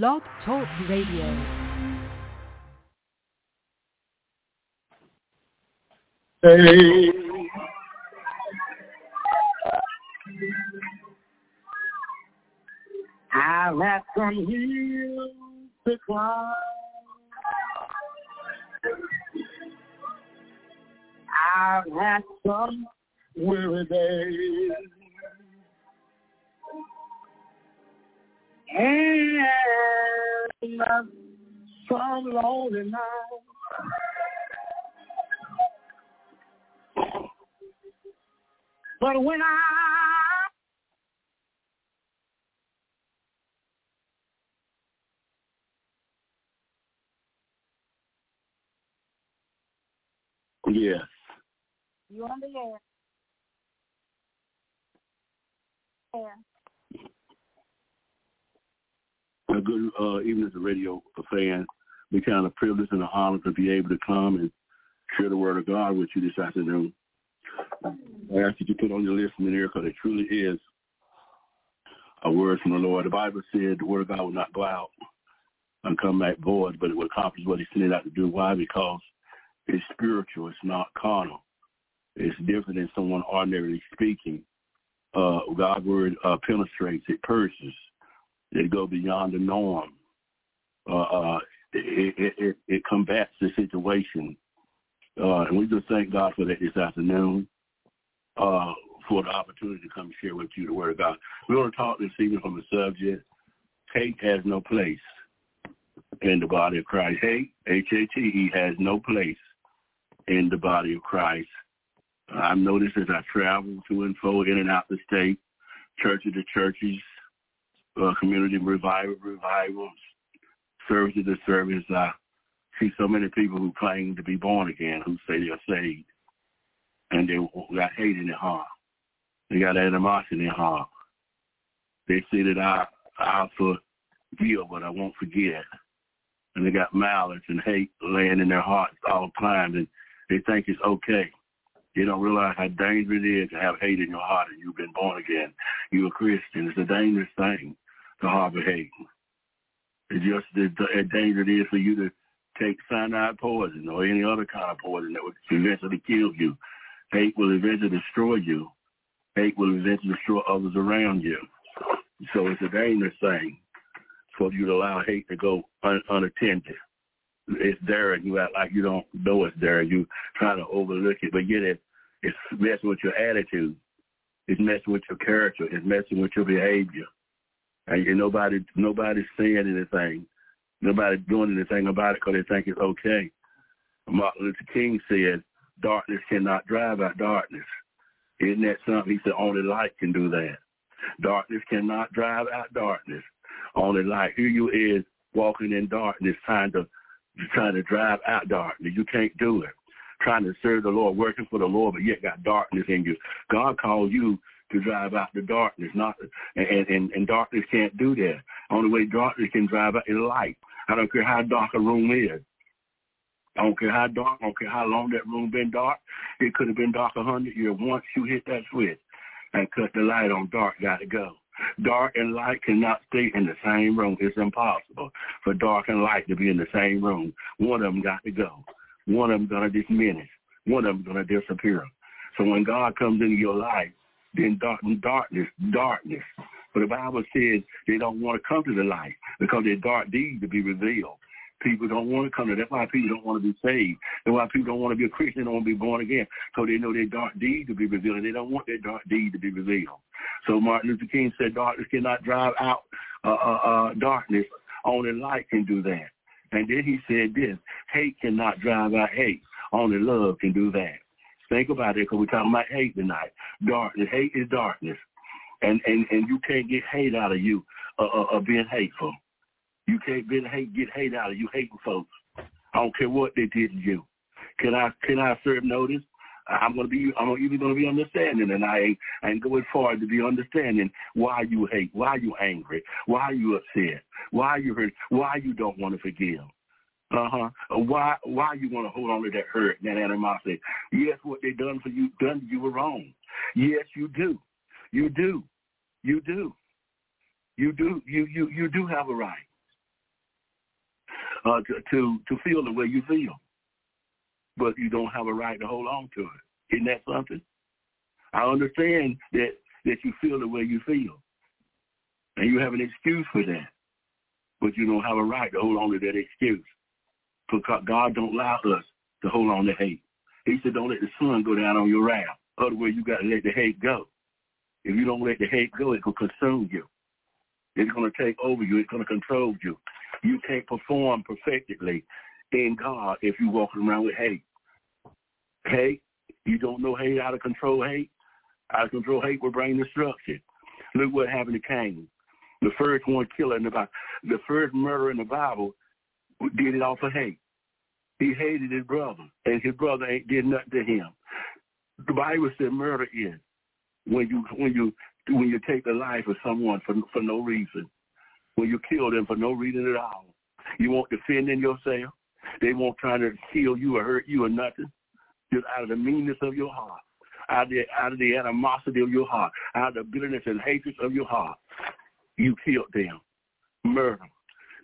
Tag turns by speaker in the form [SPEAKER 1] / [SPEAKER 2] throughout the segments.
[SPEAKER 1] Blog Talk Radio.
[SPEAKER 2] Hey. I've had some hills to climb. I've had some weary days. And some lonely nights. But when I
[SPEAKER 3] Yes.
[SPEAKER 4] You on the air. Air.
[SPEAKER 3] A good uh, even as a radio fan, we kind of privileged and an honor to be able to come and share the word of God with you this afternoon. I ask that you put on your list listening ear because it truly is a word from the Lord. The Bible said the word of God will not go out and come back void, but it will accomplish what he sent it out to do. Why? Because it's spiritual. It's not carnal. It's different than someone ordinarily speaking. Uh, God's word uh, penetrates. It pierces. It go beyond the norm. Uh, uh, it, it, it, it combats the situation. Uh, and we just thank God for that this afternoon, uh, for the opportunity to come share with you the word of God. We're going to talk this evening from the subject, hate has no place in the body of Christ. Hate, H-A-T-E, has no place in the body of Christ. I've noticed as I travel to and fro, in and out the state, churches to churches, uh, community revival revivals, service to service, I see so many people who claim to be born again, who say they're saved, and they got hate in their heart. They got animosity in their heart. They say that I, I'll forgive, but I won't forget. And they got malice and hate laying in their hearts all the time, and they think it's okay. You don't realize how dangerous it is to have hate in your heart and you've been born again. You're a Christian. It's a dangerous thing to harbor hate. It's just the danger it is for you to take cyanide poison or any other kind of poison that would eventually kill you. Hate will eventually destroy you. Hate will eventually destroy others around you. So it's a dangerous thing for you to allow hate to go un- unattended it's there and you act like you don't know it's there. You try to overlook it, but yet it, it's messing with your attitude. It's messing with your character. It's messing with your behavior. And nobody, nobody's saying anything. Nobody's doing anything about it because they think it's okay. Martin Luther King said, darkness cannot drive out darkness. Isn't that something? He said, only light can do that. Darkness cannot drive out darkness. Only light. Here you is walking in darkness trying to trying to drive out darkness. You can't do it. Trying to serve the Lord, working for the Lord, but yet got darkness in you. God called you to drive out the darkness, not and, and, and darkness can't do that. Only way darkness can drive out is light. I don't care how dark a room is. I don't care how dark, I don't care how long that room been dark. It could have been dark a hundred years. Once you hit that switch and cut the light on, dark got to go. Dark and light cannot stay in the same room. It's impossible for dark and light to be in the same room. One of them got to go. One of them to diminish. One of them to disappear. So when God comes into your life, then dark, darkness, darkness. But the Bible says they don't want to come to the light because their dark deeds to be revealed. People don't want to come to. That's why people don't want to be saved. That's why people don't want to be a Christian. They don't want to be born again. So they know their dark deed to be revealed. And they don't want their dark deed to be revealed. So Martin Luther King said, darkness cannot drive out uh, uh, uh, darkness. Only light can do that. And then he said this, hate cannot drive out hate. Only love can do that. Think about it because we're talking about hate tonight. Darkness, hate is darkness. And, and, and you can't get hate out of you uh, uh, uh, being hateful. You can't get hate, get hate out of you hating folks. I don't care what they did to you. Can I can I serve notice? I'm gonna be I'm even gonna be understanding, and I ain't I ain't going far to be understanding why you hate, why you angry, why you upset, why you hurt, why you don't want to forgive. Uh huh. Why why you want to hold on to that hurt, that animosity? Yes, what they done for you done you were wrong. Yes, you do. You do. You do. You do. You you you do have a right. uh, to, to to feel the way you feel, but you don't have a right to hold on to it. Isn't that something? I understand that that you feel the way you feel, and you have an excuse for that, but you don't have a right to hold on to that excuse. God don't allow us to hold on to hate. He said, don't let the sun go down on your wrath. Otherwise, you got to let the hate go. If you don't let the hate go, it will consume you. It's going to take over you. It's going to control you. You can't perform perfectly in God if you're walking around with hate. Hate, you don't know hate, how to control hate. Out of control hate will bring destruction. Look what happened to Cain. The first one killer in the Bible, the first murderer in the Bible did it off of hate. He hated his brother, and his brother ain't did nothing to him. The Bible said murder is when you when you when you take the life of someone for for no reason, when you kill them for no reason at all. You won't defend in yourself. They won't try to kill you or hurt you or nothing. Just out of the meanness of your heart, out of the out of the animosity of your heart, out of the bitterness and hatred of your heart, you killed them. Murder.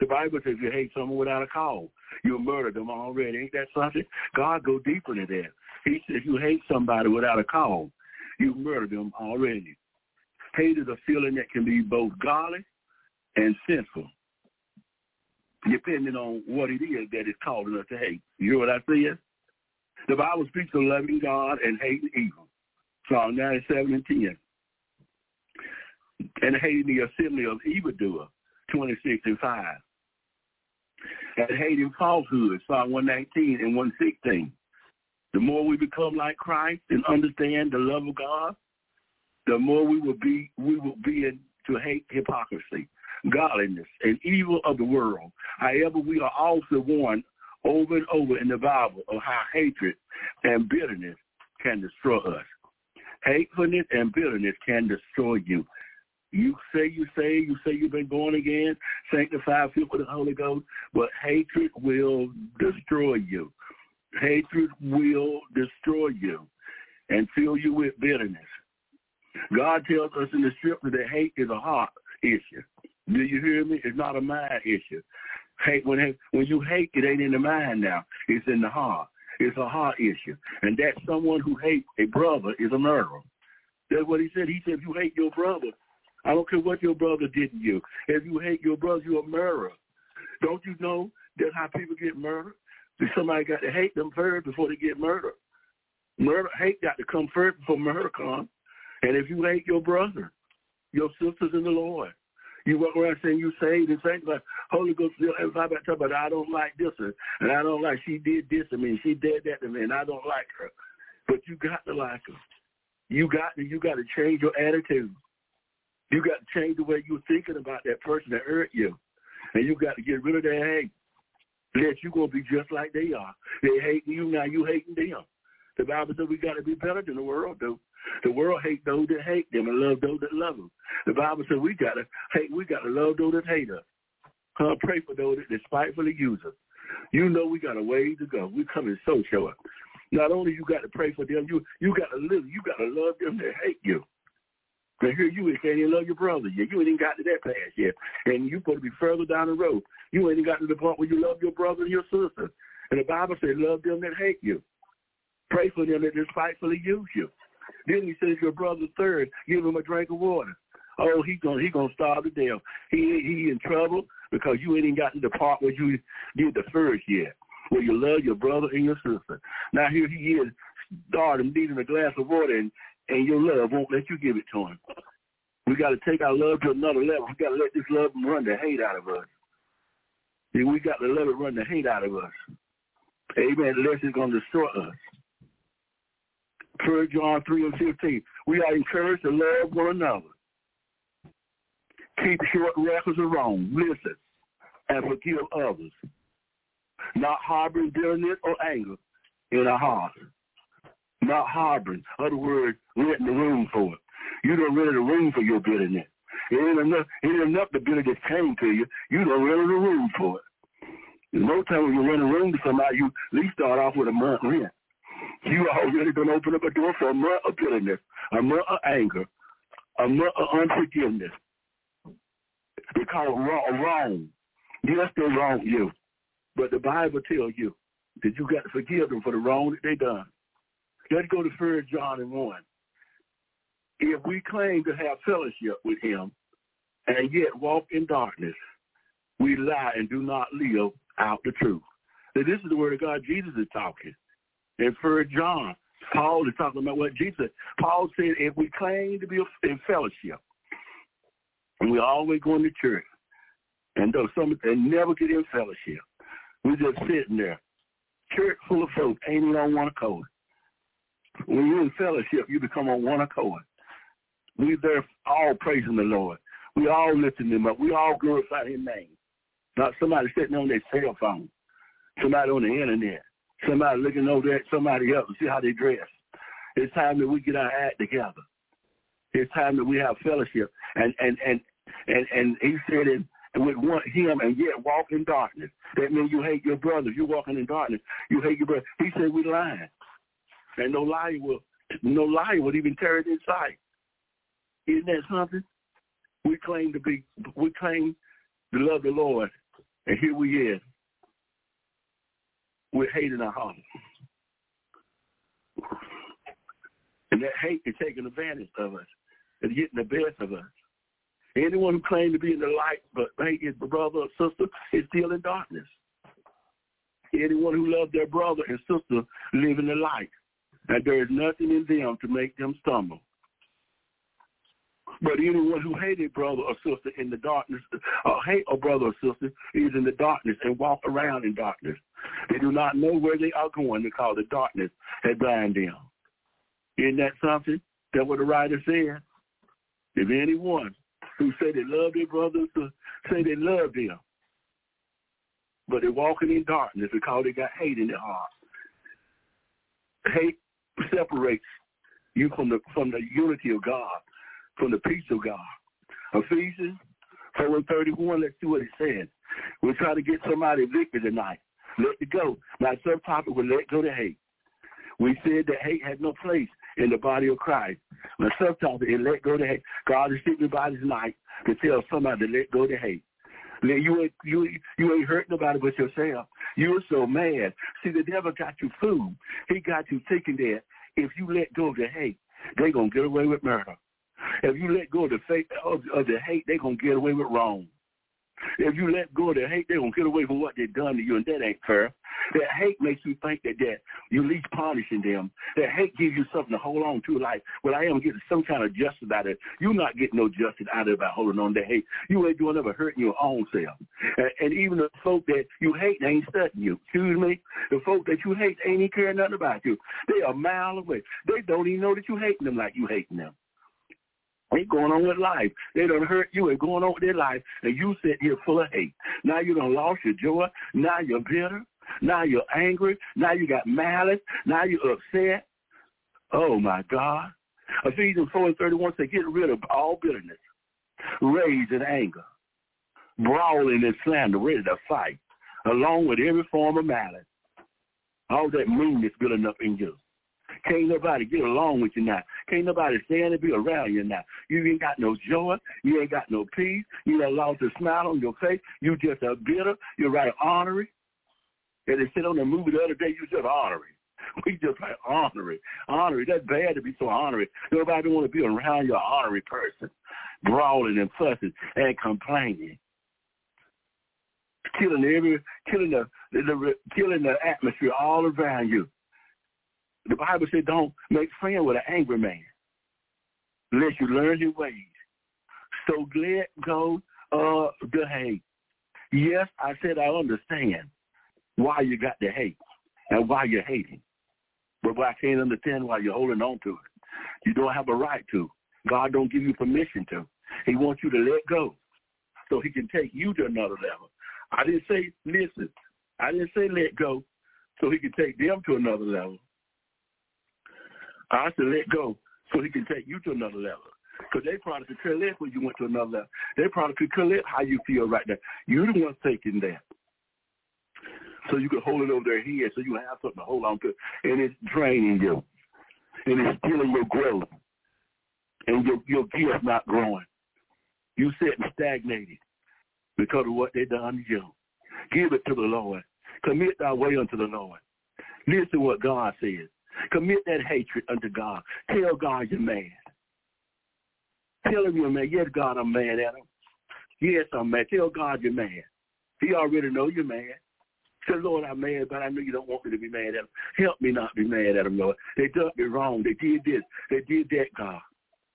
[SPEAKER 3] The Bible says you hate someone without a cause. You murdered them already. Ain't that something? God go deeper than that. He says you hate somebody without a cause. You murdered them already. Hate is a feeling that can be both godly and sinful, depending on what it is that is causing us to hate. You hear what I said? The Bible speaks of loving God and hating evil. Psalm 97 and 10. And hating the assembly of evildoers, 26 and 5 and hating falsehood, Psalm 119 and 116. The more we become like Christ and understand the love of God, the more we will be we will be in, to hate hypocrisy, godliness, and evil of the world. However, we are also warned over and over in the Bible of how hatred and bitterness can destroy us. Hatefulness and bitterness can destroy you. You say you say you say you've been born again, sanctified, filled with the Holy Ghost, but hatred will destroy you. Hatred will destroy you and fill you with bitterness. God tells us in the scripture that hate is a heart issue. Do you hear me? It's not a mind issue. Hate when when you hate, it ain't in the mind now. It's in the heart. It's a heart issue, and that someone who hates a brother is a murderer. That's what he said. He said, if you hate your brother, I don't care what your brother did to you. If you hate your brother, you're a murderer. Don't you know that's how people get murdered? Somebody got to hate them first before they get murdered. Murder, hate got to come first before murder comes. And if you hate your brother, your sisters in the Lord, you walk around saying you saved and like Holy Ghost. I talk about I don't like this and I don't like she did this to me, she did that to me, and I don't like her. But you got to like her. You got to you got to change your attitude. You got to change the way you're thinking about that person that hurt you. And you got to get rid of that hate. That you're going to be just like they are. They hating you, now you hating them. The Bible says we got to be better than the world do. The world hate those that hate them and love those that love them. The Bible says we got to hate, we got to love those that hate us. Come pray for those that despitefully use us. You know we got a way to go. We coming so short. Not only you got to pray for them, you you got to live. You got to love them that hate you. But here you ain't saying you love your brother yet. You ain't even got to that pass yet. And you're to be further down the road. You ain't even got to the point where you love your brother and your sister. And the Bible says, love them that hate you. Pray for them that despitefully use you. Then he says your brother third, give him a drink of water. Oh, he gonna he gonna starve to death. He he in trouble because you ain't even got to the part where you did the first yet, where you love your brother and your sister. Now here he is, starving, needing a glass of water, and and your love won't let you give it to him. We got to take our love to another level. We got to let this love run the hate out of us. We got to let it run the hate out of us. Amen. Unless it's going to destroy us. 1 John 3 and 15. We are encouraged to love one another. Keep short records of wrong. Listen and forgive others. Not harboring bitterness or anger in our hearts not harboring. Other words, renting the room for it. You don't rent the room for your bitterness. It ain't enough. It ain't enough the bitterness came to you. You don't rent the room for it. No time when you rent a room to somebody, you at least start off with a month rent. You already gonna open up a door for a month of bitterness, a month of anger, a month of unforgiveness. Because wrong, wrong. Yes, they wrong you. But the Bible tells you that you got to forgive them for the wrong that they done. Let's go to First John and 1. If we claim to have fellowship with him and yet walk in darkness, we lie and do not live out the truth. Now, this is the word of God. Jesus is talking. In First John, Paul is talking about what Jesus. Paul said, if we claim to be in fellowship, and we always going to church, and though some and never get in fellowship, we just sitting there, church full of folks, ain't on one accord. When you're in fellowship, you become on one accord. We there all praising the Lord. We all lifting him up. We all glorify his name. Not somebody sitting on their cell phone, somebody on the internet, somebody looking over at somebody else to see how they dress. It's time that we get our act together. It's time that we have fellowship. And and and and, and he said it with one him and yet walk in darkness. That means you hate your brother. You're walking in darkness, you hate your brother. He said we lying. And no liar will no liar would even tear it inside. Isn't that something? We claim to be we claim to love the Lord and here we is with hate in our heart. And that hate is taking advantage of us and getting the best of us. Anyone who claims to be in the light but hate his brother or sister is still in darkness. Anyone who loves their brother and sister live in the light. And there is nothing in them to make them stumble. But anyone who hated brother or sister in the darkness, or hate a brother or sister, is in the darkness and walk around in darkness. They do not know where they are going because the darkness has blinded them. Isn't that something? That what the writer said? If anyone who say they love their brothers say they love them, but they're walking in darkness because they got hate in their heart. Hate separates you from the from the unity of God from the peace of God. Ephesians 4 and 31, let's see what it says. We'll try to get somebody victory tonight. Let it go. My subtopic will let go to hate. We said that hate had no place in the body of Christ. My subtopic is let go to hate. God is sitting by tonight to tell somebody to let go to hate. You ain't you you ain't hurt nobody but yourself. You were so mad. See, the devil got you fooled. He got you thinking that if you let go of the hate, they gonna get away with murder. If you let go of the faith of, of the hate, they're gonna get away with wrong. If you let go of the hate, they're gonna get away from what they've done to you, and that ain't fair. That hate makes you think that that you least punishing them. That hate gives you something to hold on to, like, well, I am getting some kind of justice out of it. You're not getting no justice out of it by holding on to hate. You ain't doing ever hurting your own self. And, and even the folk that you hate, ain't studying you. Excuse me? The folk that you hate ain't even caring nothing about you. They are a mile away. They don't even know that you hating them like you hating them. They going on with life. They don't hurt you and going on with their life, and you sit here full of hate. Now you don't lost your joy. Now you're bitter. Now you're angry. Now you got malice. Now you're upset. Oh my God. Ephesians 4 and 31 says, get rid of all bitterness, rage and anger, brawling and slander, ready to fight, along with every form of malice. All that meanness building up in you. Can't nobody get along with you now. Can't nobody stand and be around you now. You ain't got no joy. You ain't got no peace. You ain't lost a smile on your face. You just a bitter. You're right ornery. And they said on the movie the other day, you just ornery. We just like ornery. Ornery. That's bad to be so ornery. Nobody want to be around your ornery person. Brawling and fussing and complaining killing every killing the, the, the killing the atmosphere all around you. The Bible said don't make friends with an angry man unless you learn his ways. So let go of the hate. Yes, I said I understand why you got the hate and why you're hating. But I can't understand why you're holding on to it. You don't have a right to. God don't give you permission to. He wants you to let go so he can take you to another level. I didn't say, listen, I didn't say let go so he can take them to another level. I said let go so he can take you to another level. Because they probably could less when you went to another level. They probably could less how you feel right now. You're the one taking that. So you can hold it over their head so you have something to hold on to. And it's draining you. And it's stealing your growth. And your, your gift not growing. You sitting stagnated because of what they done to you. Give it to the Lord. Commit thy way unto the Lord. Listen to what God says. Commit that hatred unto God. Tell God you're mad. Tell him you're mad. Yes, God, I'm mad at him. Yes, I'm mad. Tell God you're mad. He already know you're mad. Say, Lord, I'm mad, but I know you don't want me to be mad at him. Help me not be mad at him, Lord. They done me wrong. They did this. They did that, God.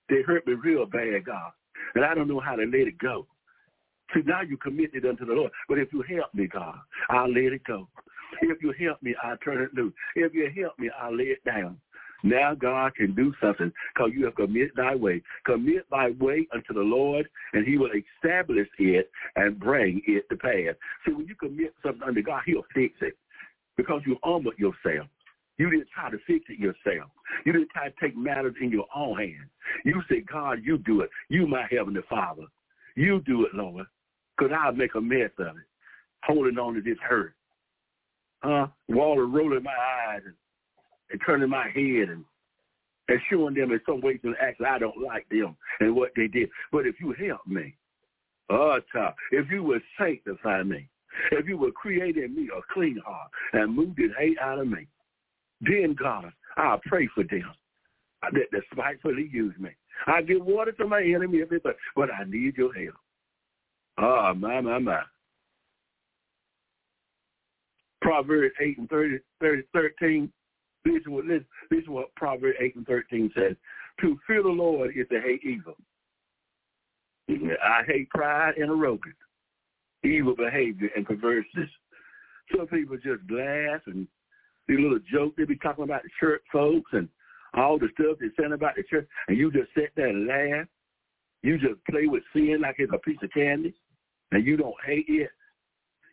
[SPEAKER 3] They hurt me real bad, God. And I don't know how to let it go. See, now you committed unto the Lord. But if you help me, God, I'll let it go. If you help me, I'll turn it loose. If you help me, I'll lay it down. Now God can do something because you have committed thy way. Commit thy way unto the Lord, and he will establish it and bring it to pass. See, when you commit something unto God, he'll fix it because you humbled yourself. You didn't try to fix it yourself. You didn't try to take matters in your own hands. You said, God, you do it. You, my heavenly Father. You do it, Lord, because I'll make a mess of it, holding on to this hurt. Huh? Water rolling my eyes and and turning my head and and showing them in some ways and acts I don't like them and what they did. But if you help me, oh, child, if you would sanctify me, if you would create in me a clean heart and move this hate out of me, then God, I'll pray for them that despitefully use me. I give water to my enemy, but, but I need your help. Oh, my, my, my. Proverbs 8 and 30, 30 13 Listen what, listen, listen what Proverbs 8 and 13 says. To fear the Lord is to hate evil. I hate pride and arrogance, evil behavior and perverseness. Some people just laugh and these little jokes they be talking about the church folks and all the stuff they're saying about the church, and you just sit there and laugh. You just play with sin like it's a piece of candy, and you don't hate it.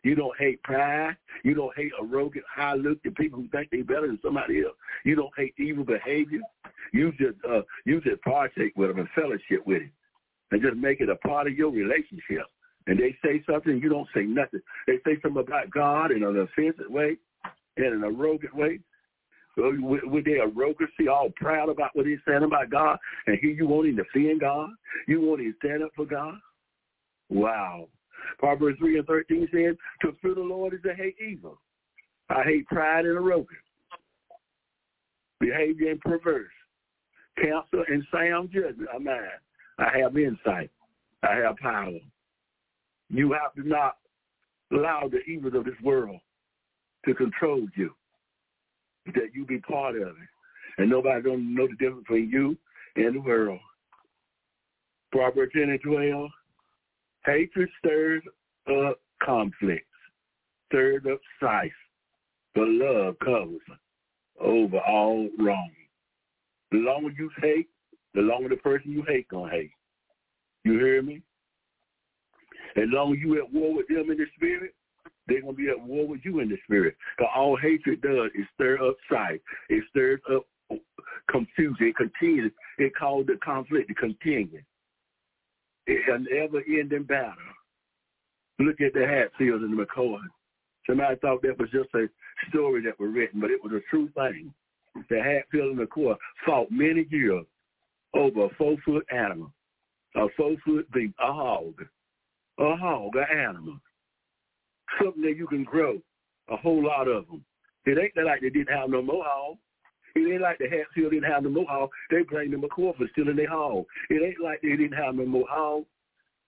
[SPEAKER 3] You don't hate pride. You don't hate arrogant, high look to people who think they're better than somebody else. You don't hate evil behavior. You just uh, you just partake with them and fellowship with it, and just make it a part of your relationship. And they say something, you don't say nothing. They say something about God in an offensive way, in an arrogant way. So with their arrogancy, all proud about what they're saying about God, and here you want him to defend God, you want him to stand up for God. Wow. Proverbs 3 and 13 says, to fear the Lord is to hate evil. I hate pride and arrogance, behavior and perverse, counsel and sound judgment are mine. I have insight. I have power. You have to not allow the evils of this world to control you, that you be part of it. And nobody don't know the difference between you and the world. Proverbs 10 and 12, Hatred stirs up conflicts, stirs up strife, but love covers over all wrong. The longer you hate, the longer the person you hate gonna hate. You hear me? As long as you at war with them in the spirit, they're gonna be at war with you in the spirit. Because all hatred does is stir up strife. It stirs up confusion. It continues. It causes the conflict to continue an ever-ending battle. Look at the Hatfield and the McCoy. Somebody thought that was just a story that was written, but it was a true thing. The Hatfield and the McCoy fought many years over a four-foot animal, a four-foot beast, a hog, a hog, an animal, something that you can grow, a whole lot of them. It ain't that like they didn't have no more hogs. It ain't like the Hatfield didn't have more hog. They blamed the McCoy for stealing their hog. It ain't like they didn't have no more hog,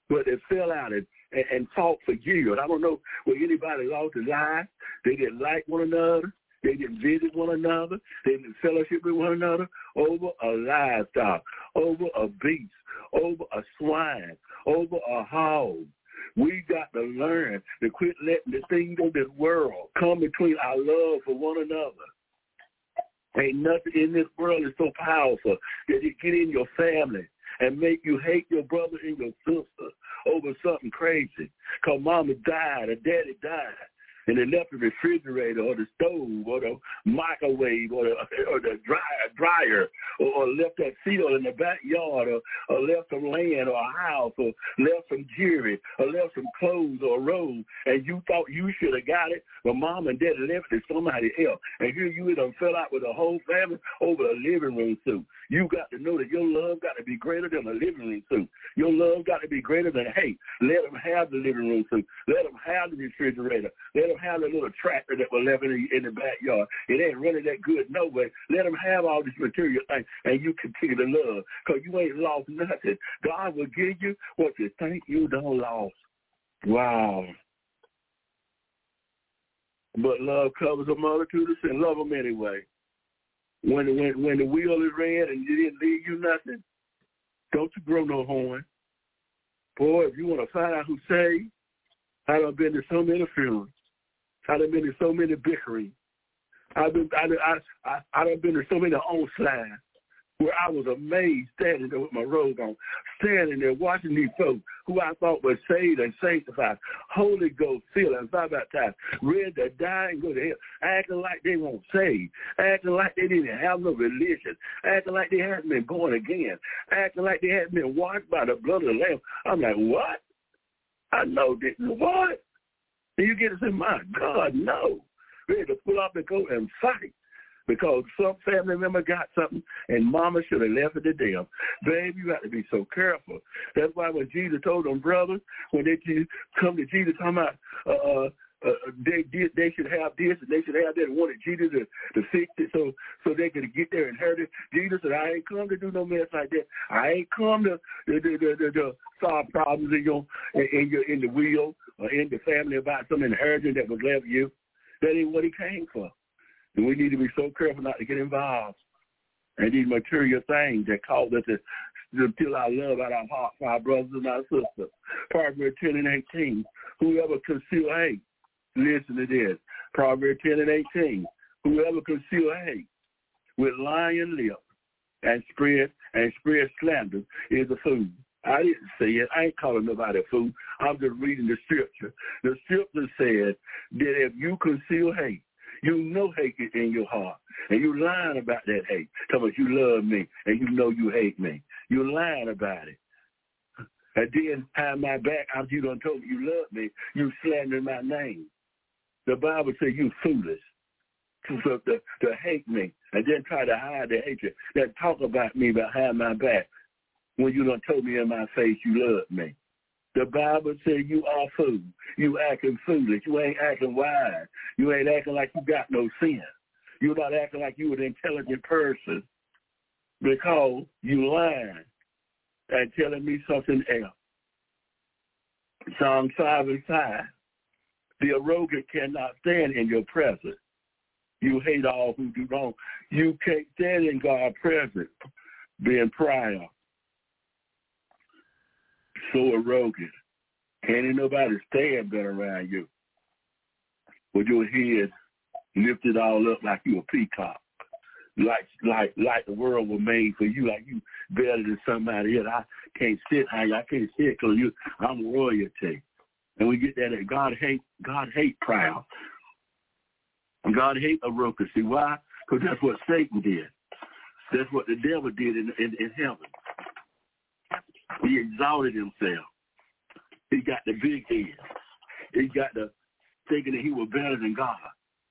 [SPEAKER 3] but they fell out and, and, and fought for years. I don't know where anybody lost their life. They didn't like one another. They didn't visit one another. They didn't fellowship with one another over a livestock, over a beast, over a swine, over a hog. We got to learn to quit letting the things of this world come between our love for one another. Ain't nothing in this world is so powerful that it get in your family and make you hate your brother and your sister over something crazy. Cause mama died or daddy died and they left the refrigerator or the stove or the microwave or the, or the dryer, dryer or, or left that field in the backyard or, or left some land or a house or left some jewelry or left some clothes or a robe and you thought you should have got it, but mom and dad left it to somebody else. And here you done fell out with the whole family over a living room suit. You got to know that your love got to be greater than a living room suit. Your love got to be greater than hate. Let them have the living room suit. Let them have the refrigerator. Let them have a little tractor that was left in the, in the backyard. It ain't running that good no way. Let them have all this material thing, and you continue to love, because you ain't lost nothing. God will give you what you think you don't lost. Wow. But love covers a multitude of sin. Love them anyway. When when when the wheel is red and you didn't leave you nothing, don't you grow no horn. Boy, if you want to find out who saved, I done been to so many funerals. I done been to so many bickering. I've been I I I, I done been to so many slides where I was amazed standing there with my robe on, standing there watching these folks who I thought were saved and sanctified, Holy Ghost filled and fire baptized, ready to die and go to hell, acting like they won't save, acting like they didn't have no religion, acting like they hadn't been born again, acting like they hadn't been washed by the blood of the Lamb. I'm like, what? I know this. What? You get to say, my God, no. Ready to pull up and go and fight because some family member got something and mama should have left it to them. Baby, you got to be so careful. That's why when Jesus told them brothers, when they come to Jesus talking about uh, uh, uh, they they should have this and they should have that and wanted Jesus to, to fix it so so they could get their inheritance. Jesus said, I ain't come to do no mess like that. I ain't come to to, to, to, to solve problems in your in your in the will or in the family about some inheritance that was left you. That ain't what he came for. And we need to be so careful not to get involved in these material things that cause us to, to kill our love out of our heart for our brothers and our sisters. Proverbs 10 and 18, whoever conceal hate, listen to this. Proverbs 10 and 18, whoever conceal hate with lying lips and spread and spread slander is a fool. I didn't say it. I ain't calling nobody a fool. I'm just reading the scripture. The scripture said that if you conceal hate, you know hate is in your heart. And you lying about that hate. Tell us you love me and you know you hate me. You're lying about it. And then behind my back after you done told me you love me, you slandering my name. The Bible says you foolish to, to, to hate me and then try to hide the hatred. That talk about me behind my back when you don't told me in my face you love me. The Bible says you are fool. You acting foolish. You ain't acting wise. You ain't acting like you got no sin. You're not acting like you an intelligent person because you lying and telling me something else. Psalm 5 and 5. The arrogant cannot stand in your presence. You hate all who do wrong. You can't stand in God's presence being proud so arrogant. Can't nobody stand better around you. With your head lifted all up like you a peacock. Like like like the world was made for you, like you better than somebody else. I can't sit high, I can't sit because you I'm royalty. And we get that at God hate God hate proud. And God hate arrogancy. Why? Because that's what Satan did. That's what the devil did in, in, in heaven. He exalted himself. He got the big head. He got the thinking that he was better than God.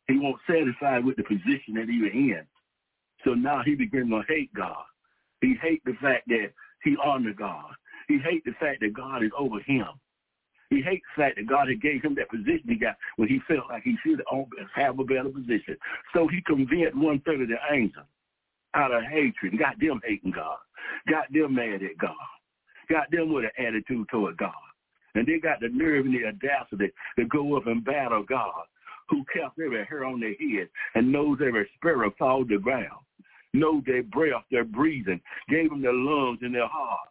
[SPEAKER 3] He won't satisfied with the position that he was in. So now he began to hate God. He hate the fact that he honored God. He hate the fact that God is over him. He hates the fact that God had gave him that position he got when he felt like he should have a better position. So he convinced one third of the angels out of hatred, got them hating God, got them mad at God got them with an attitude toward God. And they got the nerve and the audacity to go up and battle God, who kept every hair on their head and knows every sparrow fall to the ground, knows their breath, their breathing, gave them their lungs and their heart.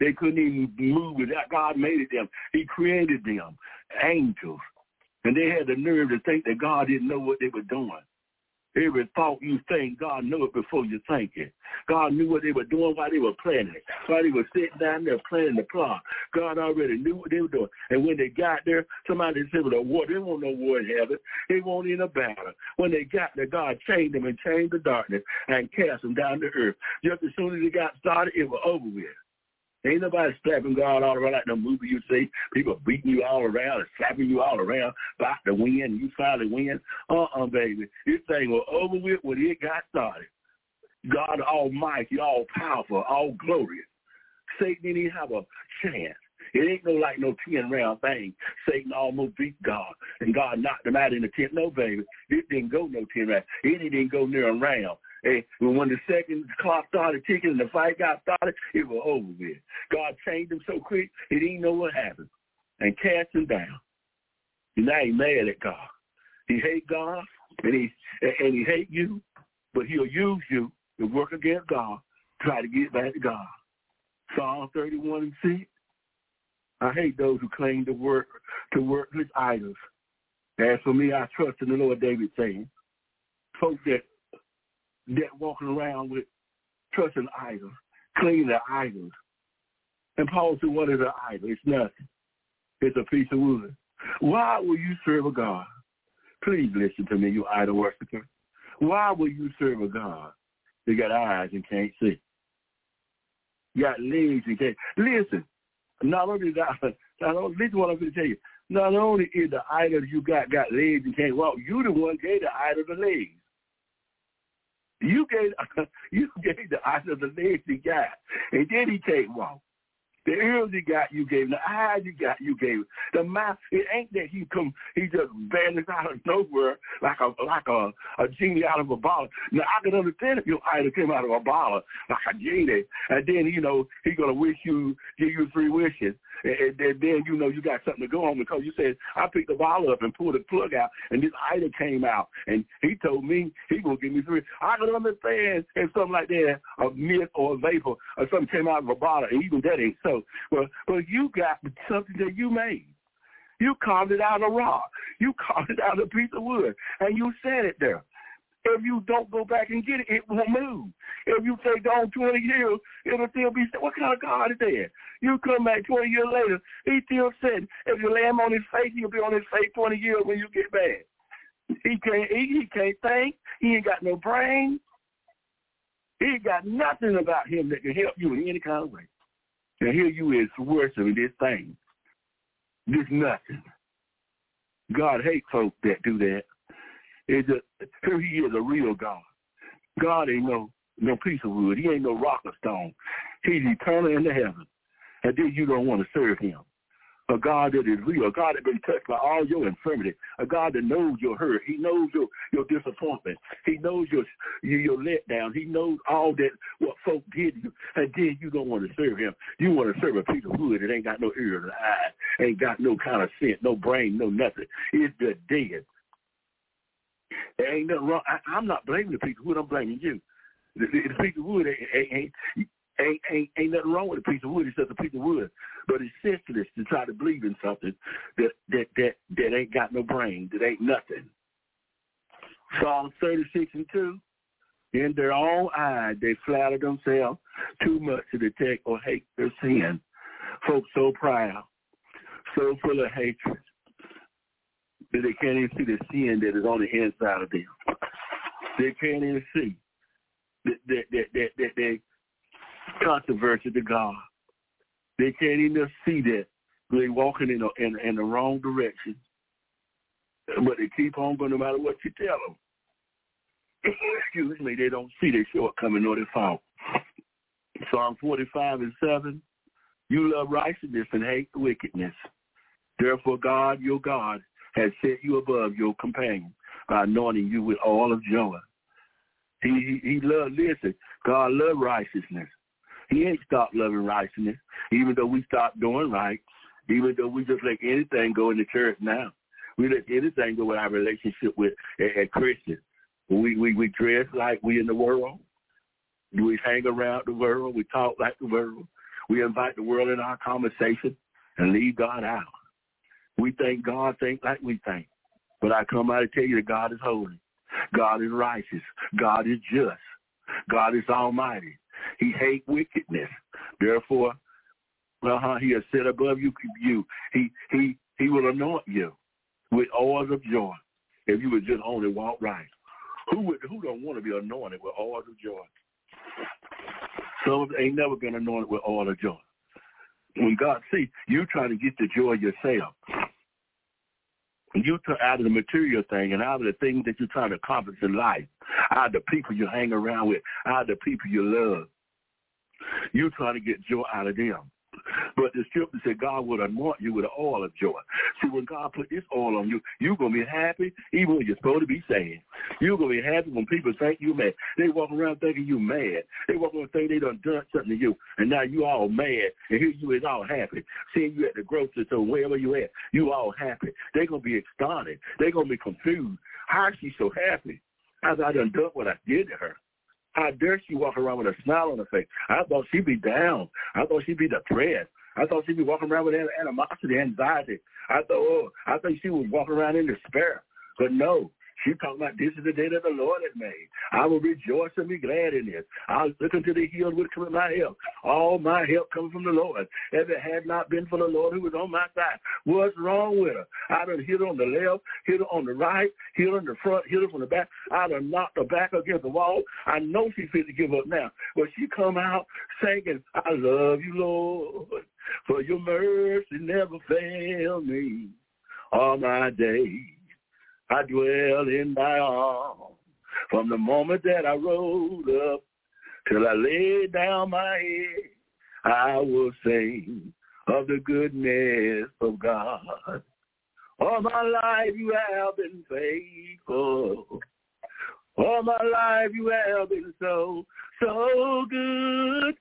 [SPEAKER 3] They couldn't even move without God made it them. He created them, angels. And they had the nerve to think that God didn't know what they were doing. Every thought you think, God knew it before you think it. God knew what they were doing while they were planning it. While they were sitting down there planning the plot. God already knew what they were doing. And when they got there, somebody said, well, the war, they won't no war in heaven. They won't in a battle. When they got there, God changed them and changed the darkness and cast them down to earth. Just as soon as they got started, it was over with. Ain't nobody slapping God all around like the movie you see. People beating you all around and slapping you all around about to win you finally win. Uh-uh, baby. This thing was over with when it got started. God almighty, all powerful, all glorious. Satan didn't have a chance. It ain't no like no ten round thing. Satan almost beat God, and God knocked him out in the tent. No, baby, it didn't go no ten round. It didn't go near a round. And when the second clock started ticking and the fight got started, it was over with. God changed him so quick, he didn't know what happened, and cast him down. And now he mad at God. He hate God, and he and he hate you, but he'll use you to work against God, try to get back to God. Psalm 31 and 6. I hate those who claim to work to work with idols. As for me, I trust in the Lord, David saying. Folks that that walking around with trusting idols, clinging to idols. And Paul said, what is an idol? It's nothing. It's a piece of wood. Why will you serve a God? Please listen to me, you idol worshiper. Why will you serve a God that got eyes and can't see? Got legs and can't listen. Not only that, not only, listen what I'm going to tell you. Not only is the idol you got got legs and can't walk, you the one gave the idol the legs. You gave you gave the idol the legs he got, and then he can't walk. The ears he got, you gave. The eyes you got, you gave. The mouth, it ain't that he come, he just vanished out of nowhere like a like a, a genie out of a bottle. Now I can understand if your idol came out of a bottle like a genie, and then you know he gonna wish you, give you three wishes, and, and then you know you got something to go on because you said I picked the bottle up and pulled the plug out, and this idol came out, and he told me he gonna give me three. I can understand if something like that, a myth or a vapor or something came out of a bottle, and even that ain't so. Well, but you got something that you made. You carved it out of rock. You carved it out of a piece of wood, and you set it there. If you don't go back and get it, it won't move. If you take down 20 years, it'll still be, said. what kind of God is that? You come back 20 years later, he still said, if you lay him on his face, he'll be on his face 20 years when you get back. He can't eat, he can't think, he ain't got no brain. He ain't got nothing about him that can help you in any kind of way. And here you is worshiping this thing. This nothing. God hates folks that do that. It's a, here he is a real God. God ain't no no piece of wood. He ain't no rock or stone. He's eternal in the heaven. And then you don't want to serve him. A God that is real, a God that been touched by all your infirmity, a God that knows your hurt. He knows your, your disappointment. He knows your, your your letdown. He knows all that what folk did you. And then you don't want to serve him. You want to serve a piece of wood that ain't got no ears or eyes, ain't got no kind of sense, no brain, no nothing. It's the dead. There ain't nothing wrong. I, I'm not blaming the piece of wood. I'm blaming you. The, the, piece of wood ain't, ain't, ain't, ain't, ain't nothing wrong with a piece of wood. It's just a piece of wood. But it's senseless to try to believe in something that that that that ain't got no brain, that ain't nothing. Psalm 36 and 2. In their own eyes, they flatter themselves too much to detect or hate their sin. Folks so proud, so full of hatred, that they can't even see the sin that is on the inside of them. They can't even see that that that that, they controversy to God. They can't even see that they're walking in, in in the wrong direction, but they keep on going no matter what you tell them. Excuse me, they don't see their shortcoming nor their fault. Psalm 45 and 7, you love righteousness and hate wickedness. Therefore, God, your God, has set you above your companion by anointing you with all of joy. He he, loved listen, God loved righteousness. He ain't stopped loving righteousness, even though we stopped doing right, even though we just let anything go in the church now. We let anything go with our relationship with a, a Christian. We, we we dress like we in the world. We hang around the world. We talk like the world. We invite the world in our conversation and leave God out. We think God think like we think. But I come out to tell you that God is holy. God is righteous. God is just. God is almighty. He hates wickedness. Therefore, uh-huh, he has set above you, you. He he he will anoint you with oils of joy if you would just only walk right. Who would who don't want to be anointed with oils of joy? Some ain't never been anointed with oil of joy. When God see you trying to get the joy yourself, you took out of the material thing and out of the things that you're trying to accomplish in life, out of the people you hang around with, out of the people you love. You're trying to get joy out of them. But the scripture said God would anoint you with the oil of joy. See, when God put this oil on you, you're going to be happy even when you're supposed to be sad. You're going to be happy when people think you're mad. They walk around thinking you mad. They walk around thinking they done done something to you. And now you all mad. And here you is all happy. Seeing you at the grocery store, wherever you at, you all happy. They're going to be astonished. They're going to be confused. How is she so happy? I done done what I did to her. How dare she walk around with a smile on her face? I thought she'd be down. I thought she'd be depressed. I thought she'd be walking around with animosity, anxiety. I thought, oh, I thought she was walking around in despair. But no, she talking about this is the day that the Lord has made. I will rejoice and be glad in it. I'll look unto the hills which come my help. All my help comes from the Lord. If it had not been for the Lord who was on my side, what's wrong with her? I done hit her on the left, hit her on the right, hit her in the front, hit her from the back. I done knocked her back against the wall. I know she's fit to give up now. But she come out singing, I love you, Lord, for your mercy never failed me all my days. I dwell in thy arms from the moment that I rose up till I lay down my head. I will sing of the goodness of God. All my life you have been faithful. All my life you have been so, so good.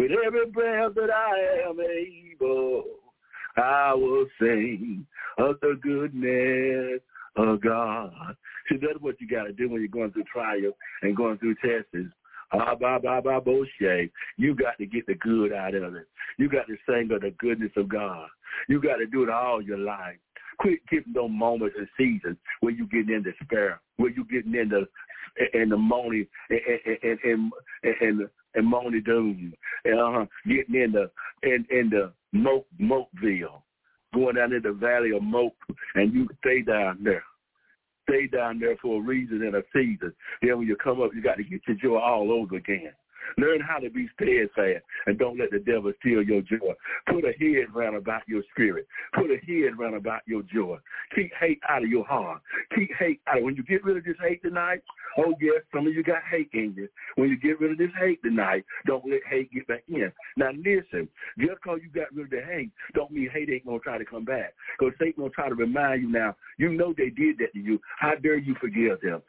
[SPEAKER 3] With every breath that I am able, I will sing of the goodness of God. See, that's what you got to do when you're going through trials and going through tests. Ah, bah, bah, bah, bullshit. You got to get the good out of it. You got to sing of the goodness of God. You got to do it all your life. Quit giving those moments and seasons where you getting in despair, where you getting in the in the moaning and and and and, and moaning doom, uh-huh, getting in the in in the moke mokeville going down in the valley of Moke, and you stay down there. Stay down there for a reason and a season. Then when you come up, you got to get your joy all over again. Learn how to be steadfast and don't let the devil steal your joy. Put a head round about your spirit. Put a head round about your joy. Keep hate out of your heart. Keep hate out of When you get rid of this hate tonight, oh yes, some of you got hate in you. When you get rid of this hate tonight, don't let hate get back in. Now listen, just because you got rid of the hate, don't mean hate ain't to try to come back. Because Satan to try to remind you now, you know they did that to you. How dare you forgive them?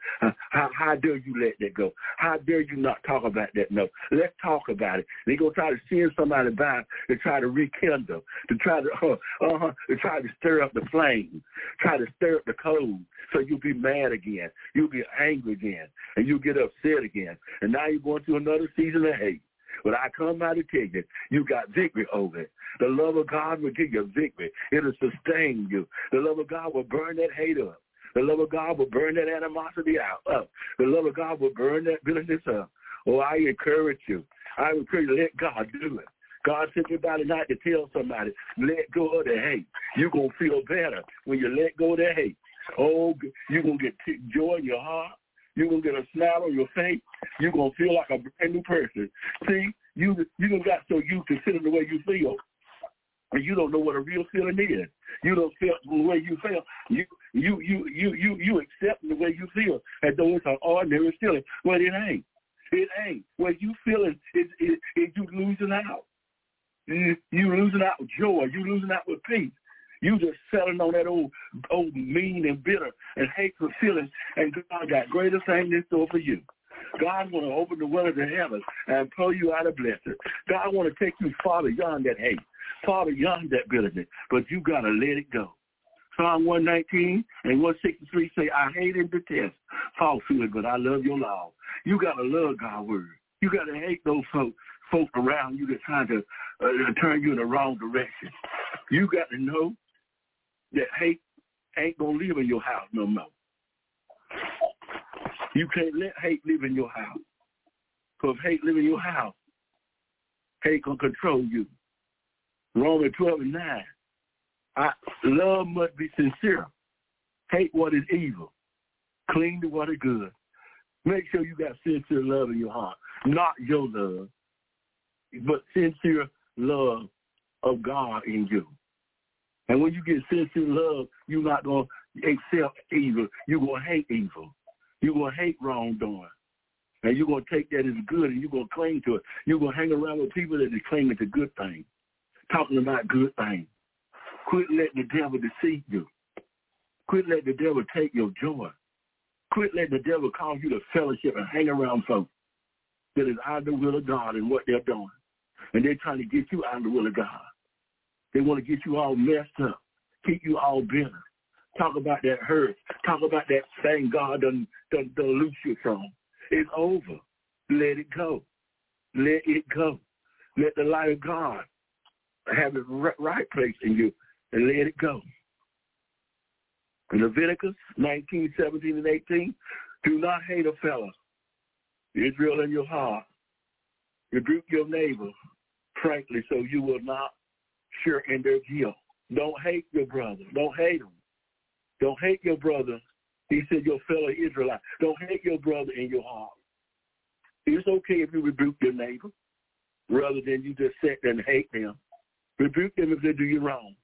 [SPEAKER 3] How, how dare you let that go? How dare you not talk about that no? Let's talk about it. They're going to try to send somebody back to try to rekindle, to try to, uh, uh-huh, to try to stir up the flame, try to stir up the cold so you'll be mad again. You'll be angry again, and you'll get upset again. And now you're going through another season of hate. But I come out to tell you, you got victory over it. The love of God will give you victory. It'll sustain you. The love of God will burn that hate up. The love of God will burn that animosity out. Up. The love of God will burn that bitterness up. Oh, I encourage you. I encourage you, let God do it. God sent me by the night to tell somebody, let go of the hate. You're going to feel better when you let go of the hate. Oh, you're going to get joy in your heart. You're going to get a smile on your face. You're going to feel like a brand new person. See, you you don't got so used to feeling the way you feel. And you don't know what a real feeling is. You don't feel the way you feel. You you you you you you accept the way you feel as though it's an ordinary feeling. Well, it ain't. It ain't. What you feeling is, is, you losing out. You, you losing out with joy. You losing out with peace. You just settling on that old, old mean and bitter and hateful feeling, and God got greater things in store for you. God want to open the windows of heaven and pull you out of blessing. God want to take you far beyond that hate, far beyond that bitterness, but you got to let it go. Psalm 119 and 163 say, I hate and detest falsehood, but I love your law. You got to love God's word. You got to hate those folk, folk around you that trying to uh, turn you in the wrong direction. You got to know that hate ain't going to live in your house no more. You can't let hate live in your house. Because hate live in your house, hate going to control you. Romans 12 and 9. I, love must be sincere. Hate what is evil. Cling to what is good. Make sure you got sincere love in your heart. Not your love, but sincere love of God in you. And when you get sincere love, you're not going to accept evil. You're going to hate evil. You're going to hate wrongdoing. And you're going to take that as good and you're going to cling to it. You're going to hang around with people that are clinging to good things. talking about good things. Quit letting the devil deceive you. Quit letting the devil take your joy. Quit letting the devil cause you to fellowship and hang around folks that is out of the will of God and what they're doing. And they're trying to get you out of the will of God. They want to get you all messed up, keep you all bitter. Talk about that hurt. Talk about that thing God done, done, done loose you from. It's over. Let it go. Let it go. Let the light of God have the right place in you and let it go. In Leviticus 19, 17, and 18, do not hate a fellow. Israel in your heart. Rebuke your neighbor frankly so you will not share in their guilt. Don't hate your brother. Don't hate him. Don't hate your brother. He said your fellow Israelite. Don't hate your brother in your heart. It's okay if you rebuke your neighbor rather than you just sit there and hate them. Rebuke them if they do you wrong.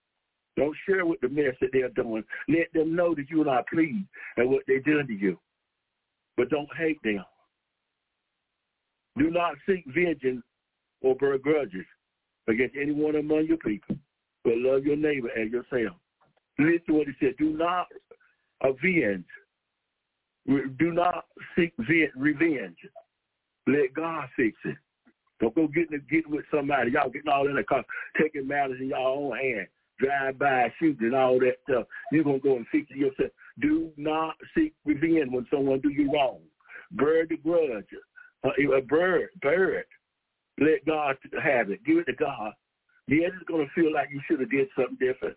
[SPEAKER 3] Don't share with the mess that they're doing. Let them know that you are not pleased at what they're doing to you. But don't hate them. Do not seek vengeance or bear grudges against anyone among your people, but love your neighbor as yourself. Listen to what he said. Do not avenge. Do not seek revenge. Let God fix it. Don't go getting getting with somebody. Y'all getting all in the car, taking matters in y'all own hand, drive by, shooting, and all that stuff. You're gonna go and fix it yourself. Do not seek revenge when someone do you wrong. Bear the grudge. Uh, bird, bird. Let God have it. Give it to God. Yes, it's gonna feel like you should have did something different.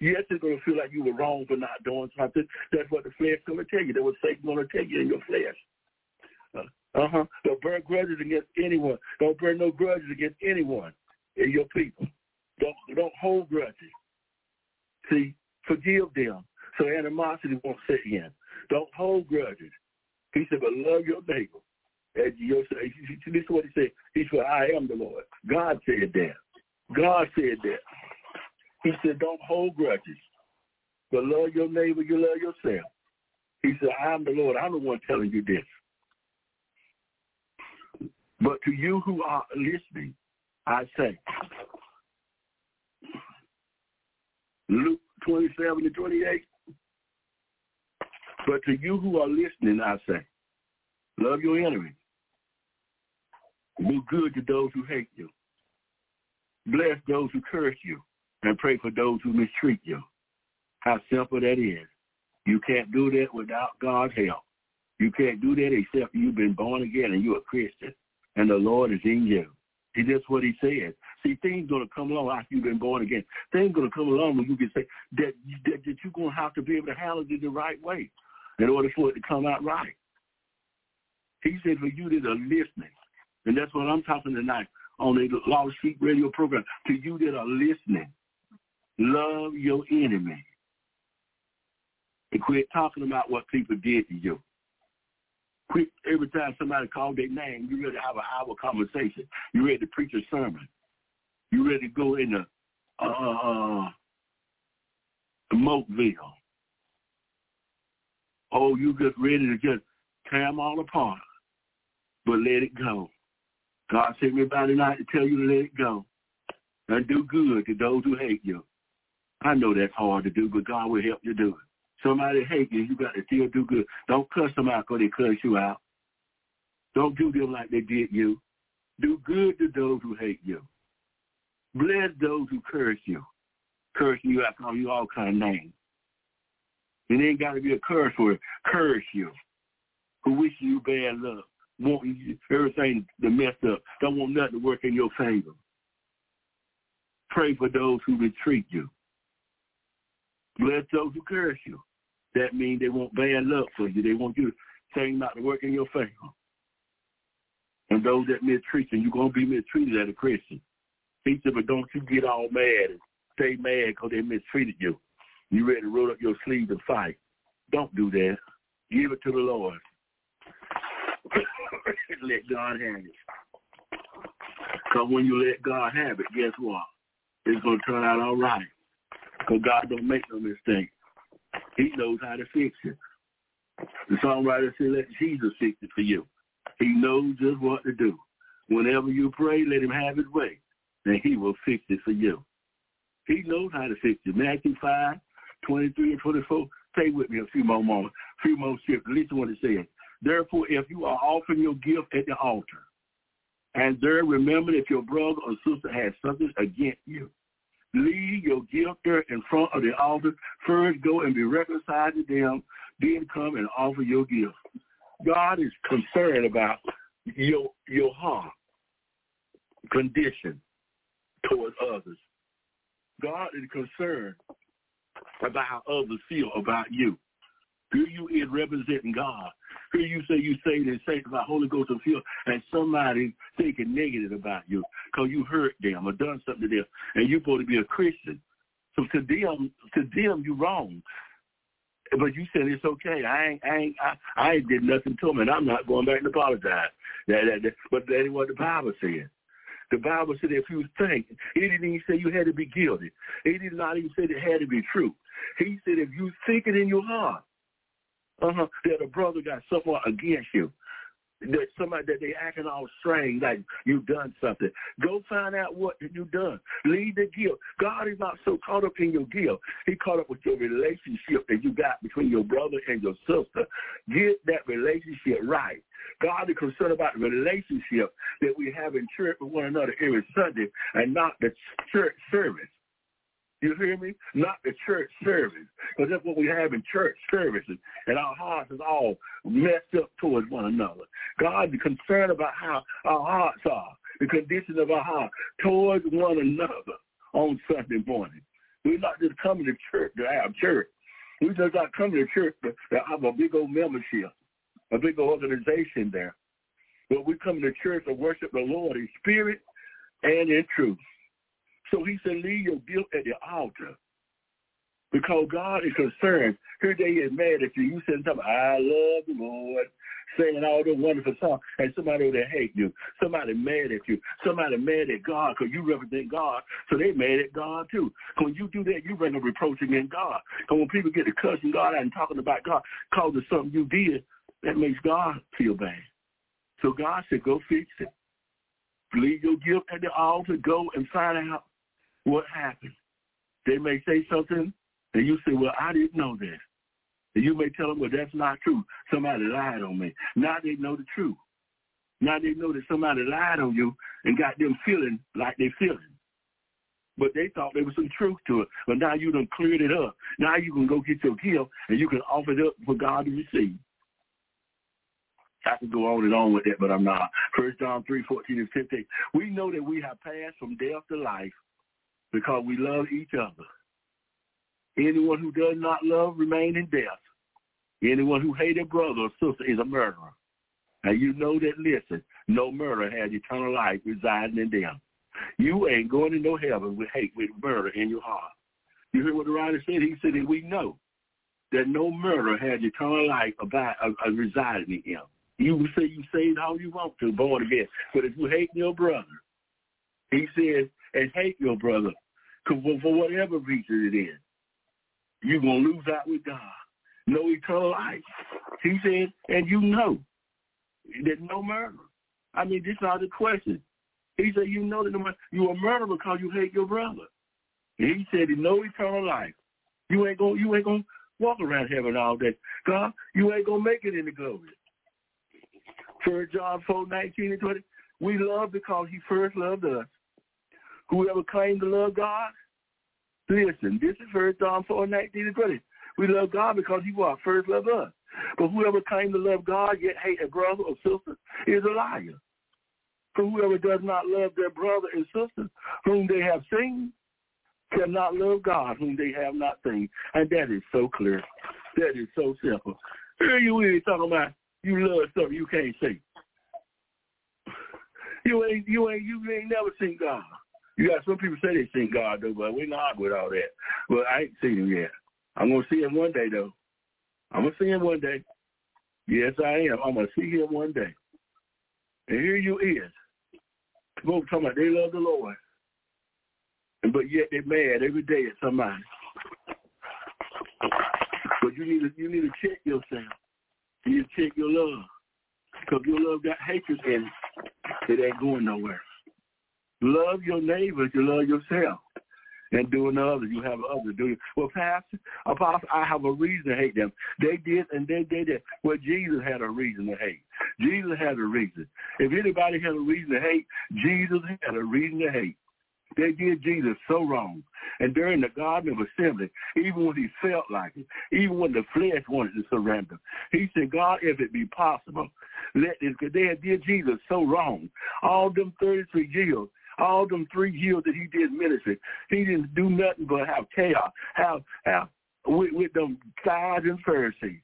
[SPEAKER 3] Yes, it's gonna feel like you were wrong for not doing something. That's what the flesh gonna tell you. That's what Satan's gonna tell you in your flesh. Uh huh. Don't bear grudges against anyone. Don't bear no grudges against anyone in your people. Don't don't hold grudges. See, forgive them so animosity won't set in. Don't hold grudges. He said, but love your neighbor. As your, this is what he said. He said, I am the Lord. God said that. God said that. He said, don't hold grudges, but love your neighbor, you love yourself. He said, I am the Lord. I'm the one telling you this. But to you who are listening, I say, Luke 27 to 28. But to you who are listening, I say, love your enemy. Do good to those who hate you. Bless those who curse you and pray for those who mistreat you. How simple that is. You can't do that without God's help. You can't do that except you've been born again and you're a Christian and the Lord is in you. See, that's what he said. See, things to come along after you've been born again. Things to come along when you can say that, that, that you're to have to be able to handle it the right way in order for it to come out right. He said for you that are listening, and that's what I'm talking tonight on the Lost Sheep radio program, to you that are listening, love your enemy. And quit talking about what people did to you. Quick, every time somebody called their name, you ready to have an hour conversation. You ready to preach a sermon. You ready to go into uh, uh, Mokeville. Oh, you just ready to just tear them all apart. But let it go. God sent me by tonight to tell you to let it go. And do good to those who hate you. I know that's hard to do, but God will help you do it. Somebody hate you, you got to still do good. Don't cuss them out because they cuss you out. Don't do them like they did you. Do good to those who hate you. Bless those who curse you. Curse you I call you all kind of names. It ain't got to be a curse word. Curse you. Who wish you bad luck. Want you, everything to mess up. Don't want nothing to work in your favor. Pray for those who mistreat you. Bless those who curse you. That means they want bad luck for you. They want you to things not to work in your favor. And those that mistreat you, you're going to be mistreated as a Christian. He said, but don't you get all mad and stay mad because they mistreated you. You ready to roll up your sleeves and fight. Don't do that. Give it to the Lord. let God have it. Because when you let God have it, guess what? It's going to turn out all right. Because God don't make no mistake. He knows how to fix it. The songwriter said, let Jesus fix it for you. He knows just what to do. Whenever you pray, let him have his way. Then he will fix it for you. He knows how to fix it. Matthew 5, 23 and 24. Stay with me a few more moments, a few more scriptures. Listen what it says. Therefore, if you are offering your gift at the altar, and there remember if your brother or sister has something against you, leave your gift there in front of the altar. First go and be reconciled to them, then come and offer your gift. God is concerned about your your heart condition towards others. God is concerned about how others feel about you. Here you is representing God. Here you say you say and about Holy Ghost and feel and somebody thinking negative about you because you hurt them or done something to them and you're supposed to be a Christian. So to them, to them, you're wrong. But you said it's okay. I ain't, I ain't, I, I ain't did nothing to them, and I'm not going back and apologize. That, that, that, but that ain't what the Bible said. The Bible said if you think, he didn't even say you had to be guilty. He did not even say it had to be true. He said if you think it in your heart, uh-huh, that a brother got someone against you, that somebody that they acting all strange, like you done something. Go find out what you done. Leave the guilt. God is not so caught up in your guilt. He caught up with your relationship that you got between your brother and your sister. Get that relationship right. God is concerned about the relationship that we have in church with one another every Sunday and not the church service. You hear me? Not the church service. Because that's what we have in church services. And our hearts is all messed up towards one another. God is concerned about how our hearts are, the condition of our heart towards one another on Sunday morning. We're not just coming to church to have church. We just not coming to church to, have a big old membership, a big old organization there. But we come to church to worship the Lord in spirit and in truth. So he said, leave your guilt at the altar. Because God is concerned. Here they is mad at you. You said something, I love the Lord, singing all the wonderful songs, and somebody there hate you. Somebody mad at you. Somebody mad at God because you represent God, so they mad at God too. When you do that, you bring a reproach against God. Because when people get to cussing God out and talking about God because of something you did, that makes God feel bad. So God said, go fix it. Leave your gift at the altar. Go and find out what happened. They may say something, and you say, well, I didn't know that. And you may tell them, well, that's not true. Somebody lied on me. Now they know the truth. Now they know that somebody lied on you and got them feeling like they feeling. But they thought there was some truth to it. But now you done cleared it up. Now you can go get your gift and you can offer it up for God to receive. I could go on and on with that, but I'm not. First John 3, 14 and 15. We know that we have passed from death to life because we love each other. Anyone who does not love remain in death. Anyone who hates a brother or sister is a murderer. And you know that, listen, no murder has eternal life residing in them. You ain't going to no heaven with hate, with murder in your heart. You hear what the writer said? He said that we know that no murder has eternal life about, uh, uh, residing in him. You say you saved all you want to, born again. But if you hate your brother, he says, and hate your brother, for whatever reason it is, you're going to lose out with God. No eternal life. He said, and you know that no murder. I mean, this is not the question. He said, you know that no you're a murderer because you hate your brother. And he said, no eternal life. You ain't going you ain't gonna walk around heaven all day. God, you ain't gonna make it in the glory. First John 4, 19 and 20. We love because he first loved us. Whoever claims to love God, listen, this is First John 4, 19 and 20. We love God because he first loved us. But whoever claims to love God yet hate a brother or sister is a liar. For whoever does not love their brother and sister whom they have seen cannot love God whom they have not seen. And that is so clear. That is so simple. Here you is talking about you love something you can't see. You ain't you ain't you ain't never seen God. You got some people say they seen God though, but we're not with all that. But I ain't seen him yet. I'm gonna see him one day though. I'm gonna see him one day. Yes, I am. I'm gonna see him one day. And here you is. Folks talking about they love the Lord. But yet they're mad every day at somebody. But you need to you need to check yourself. You need to check your love. Because your love got hatred in it. It ain't going nowhere. Love your neighbors, you love yourself. And doing others, you have others do it. Well, Pastor, Apostle, I have a reason to hate them. They did and they did it. Well, Jesus had a reason to hate. Jesus had a reason. If anybody had a reason to hate, Jesus had a reason to hate. They did Jesus so wrong. And during the Garden of Gethsemane, even when he felt like it, even when the flesh wanted to surrender, he said, God, if it be possible, let this, because they had did Jesus so wrong. All them 33 years, all them three years that he did ministry, he didn't do nothing but have chaos, have, have with, with them scribes and Pharisees.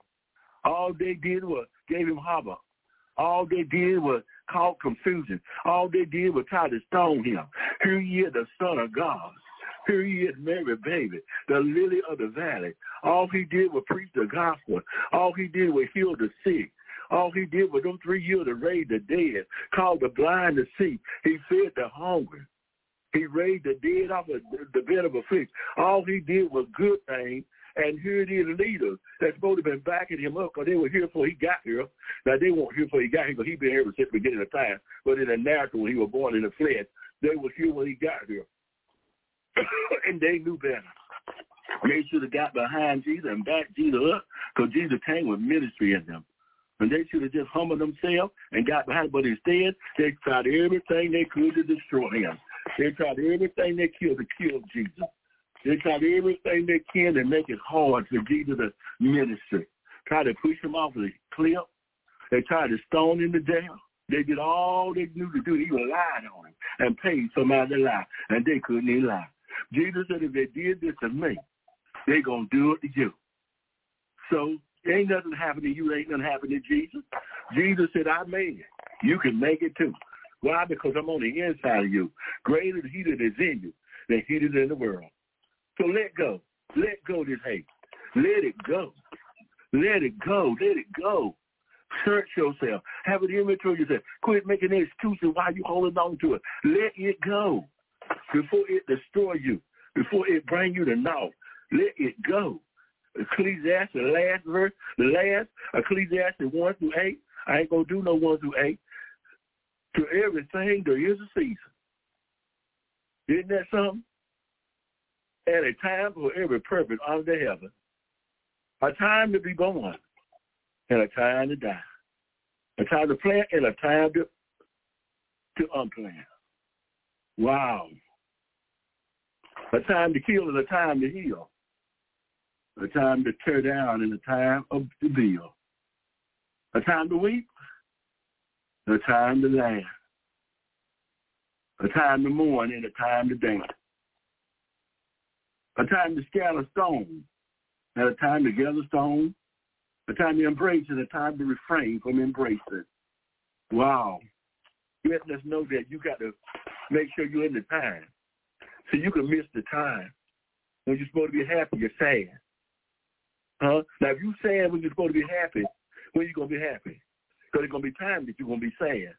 [SPEAKER 3] All they did was gave him harbor. All they did was cause confusion. All they did was try to stone him. Here he is, the Son of God. Here he is, Mary baby, the lily of the valley. All he did was preach the gospel. All he did was heal the sick. All he did was them three years to raise the dead, called the blind to see. He fed the hungry. He raised the dead off of the bed of a fish. All he did was good things. And here it is leaders that's supposed to have been backing him up because they were here before he got here. Now, they weren't here before he got here because he been here since the beginning of time. But in the natural, when he was born in the flesh, they were here when he got here. and they knew better. They should have got behind Jesus and backed Jesus up because Jesus came with ministry in them. And they should have just humbled themselves and got behind. But instead, they tried everything they could to destroy him. They tried everything they could to kill Jesus. They tried everything they can to make it hard for Jesus to ministry. Try to push him off the cliff. They tried to stone him to death. They did all they knew to do. They even lied on him and paid somebody to lie. And they couldn't even lie. Jesus said if they did this to me, they're going to do it to you. So ain't nothing happen to you. Ain't nothing happen to Jesus. Jesus said, I made it. You can make it too. Why? Because I'm on the inside of you. Greater is he that is in you than he that is in the world. So let go. Let go this hate. Let it go. Let it go. Let it go. Search yourself. Have an inventory yourself. Quit making excuses why you holding on to it. Let it go before it destroy you, before it bring you to naught. Let it go. Ecclesiastes, the last verse, the last, Ecclesiastes 1 through 8. I ain't to do no 1 through 8. To everything, there is a season. Isn't that something? At a time for every purpose under heaven. A time to be born and a time to die. A time to plant and a time to, to unplant. Wow. A time to kill and a time to heal. A time to tear down and a time of to build. A time to weep. A time to laugh. A time to mourn and a time to dance. A time to scatter stones and a time to gather stones. A time to embrace and a time to refrain from embracing. Wow. Letting us know that you got to make sure you're in the time. So you can miss the time. When you're supposed to be happy, you're sad. Huh? Now, if you're sad when you're supposed to be happy, when you going to be happy? Because there's going to be time that you're going to be sad.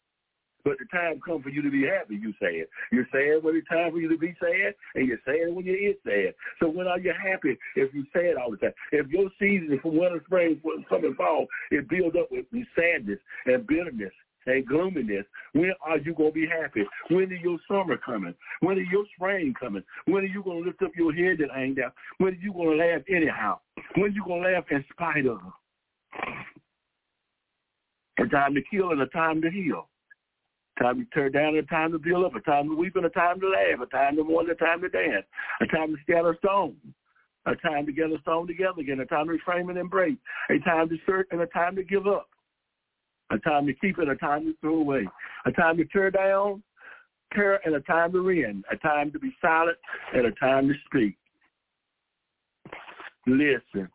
[SPEAKER 3] But the time comes for you to be happy, you sad. You're sad when it's time for you to be sad, and you're sad when you is sad. So when are you happy if you're sad all the time? If your season from winter, spring, summer, fall, it builds up with sadness and bitterness and gloominess, when are you going to be happy? When is your summer coming? When is your spring coming? When are you going to lift up your head and hang down? When are you going to laugh anyhow? When are you going to laugh in spite of? A time to kill and a time to heal. Time to tear down and a time to build up. A time to weep and a time to laugh. A time to mourn and a time to dance. A time to scatter stones. A time to gather stone together again. A time to reframe and embrace. A time to search and a time to give up a time to keep and a time to throw away, a time to tear down, tear and a time to rend, a time to be silent and a time to speak. Listen.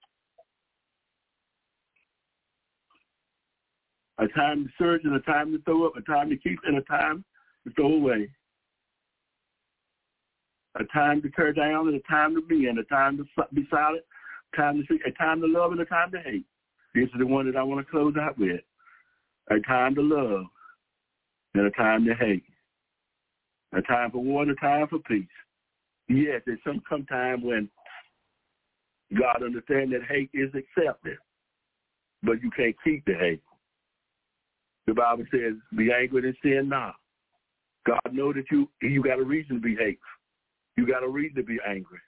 [SPEAKER 3] A time to search and a time to throw up, a time to keep and a time to throw away. A time to tear down and a time to be and a time to be silent, time to speak, a time to love and a time to hate. This is the one that I want to close out with a time to love and a time to hate, a time for war and a time for peace. Yes, there's some, come time when God understands that hate is accepted, but you can't keep the hate. The Bible says, be angry and sin not. God know that you you got a reason to be hateful. You got a reason to be angry.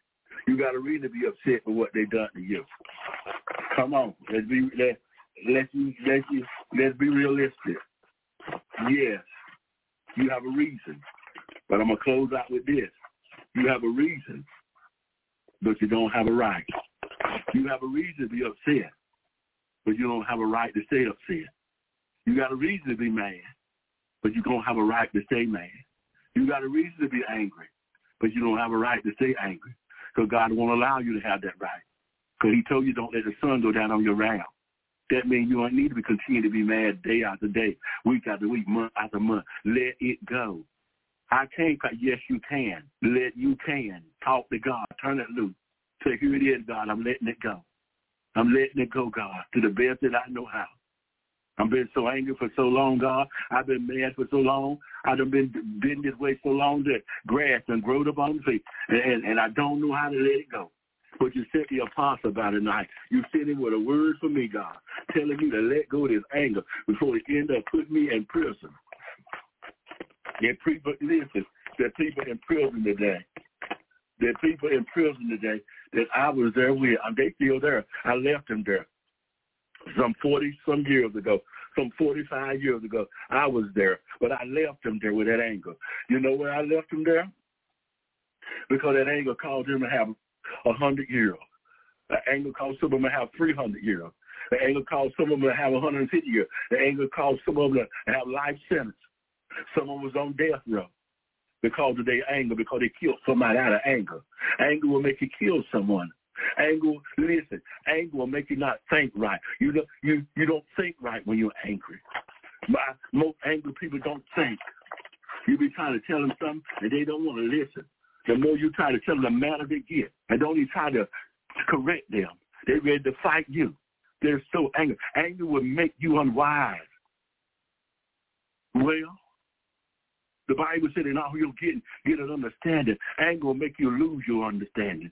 [SPEAKER 3] You got a reason to be upset with what they done to you. Come on, let's be let let's let's let's be realistic. Yes, you have a reason, but I'm gonna close out with this. You have a reason, but you don't have a right. You have a reason to be upset, but you don't have a right to stay upset. You got a reason to be mad, but you don't have a right to stay mad. You got a reason to be angry, but you don't have a right to stay angry because God won't allow you to have that right. Because he told you don't let the sun go down on your wrath. That means you don't need to be continue to be mad day after day, week after week, month after month. Let it go. I can't. Yes, you can. Let you can. Talk to God. Turn it loose. Say, here it is, God. I'm letting it go. I'm letting it go, God, to the best that I know how. I've been so angry for so long, God. I've been mad for so long. I've been been this way so long that grass and growed up on and, and, and I don't know how to let it go. But you sent the apostle about tonight. You sent him with a word for me, God, telling me to let go of this anger before he end up putting me in prison. There people, listen, there are people in prison today. There are people in prison today that I was there with. They still there. I left them there some 40 some years ago, some 45 years ago, I was there, but I left them there with that anger. You know where I left them there? Because that anger caused them to have a hundred years. The anger caused some of them to have 300 years. The anger caused some of them to have 150 years. The anger caused some of them to have life sentence. Someone was on death row because of their anger, because they killed somebody out of anger. Anger will make you kill someone. Anger, listen, anger will make you not think right. You don't, you, you don't think right when you're angry. Most angry people don't think. You be trying to tell them something and they don't want to listen. The more you try to tell them, the madder they get. And don't even try to correct them. They're ready to fight you. They're so angry. Anger will make you unwise. Well, the Bible said in all you'll get, get an understanding. Anger will make you lose your understanding.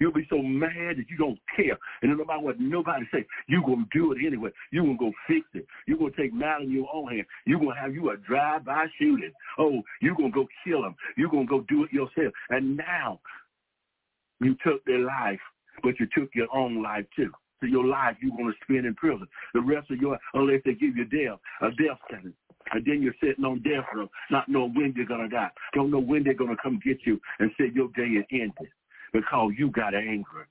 [SPEAKER 3] You'll be so mad that you don't care. And no matter what nobody say, you're going to do it anyway. You're going to go fix it. You're going to take matter in your own hand. You're going to have you a drive-by shooting. Oh, you're going to go kill them. You're going to go do it yourself. And now you took their life, but you took your own life too. So your life you're going to spend in prison. The rest of your, unless they give you death, a death sentence. And then you're sitting on death row, not knowing when you're going to die. Don't know when they're going to come get you and say your day is ended because oh, you got angry.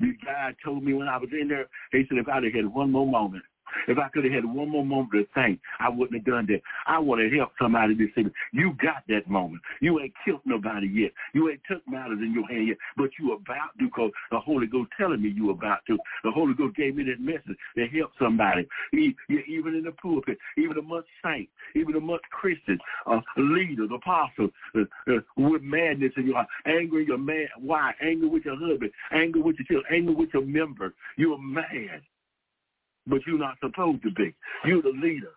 [SPEAKER 3] God told me when I was in there, he said, if I'd have had one more moment, if I could have had one more moment to think, I wouldn't have done that. I want to help somebody this evening. You got that moment. You ain't killed nobody yet. You ain't took matters in your hand yet, but you about to because the Holy Ghost telling me you about to. The Holy Ghost gave me that message to help somebody. Even in the pulpit, even amongst saints, even amongst Christians, uh, leaders, apostles, uh, uh, with madness in your heart, anger your man. Why? Anger with your husband, anger with your children, anger with your members. You're mad but you're not supposed to be. You're the leader.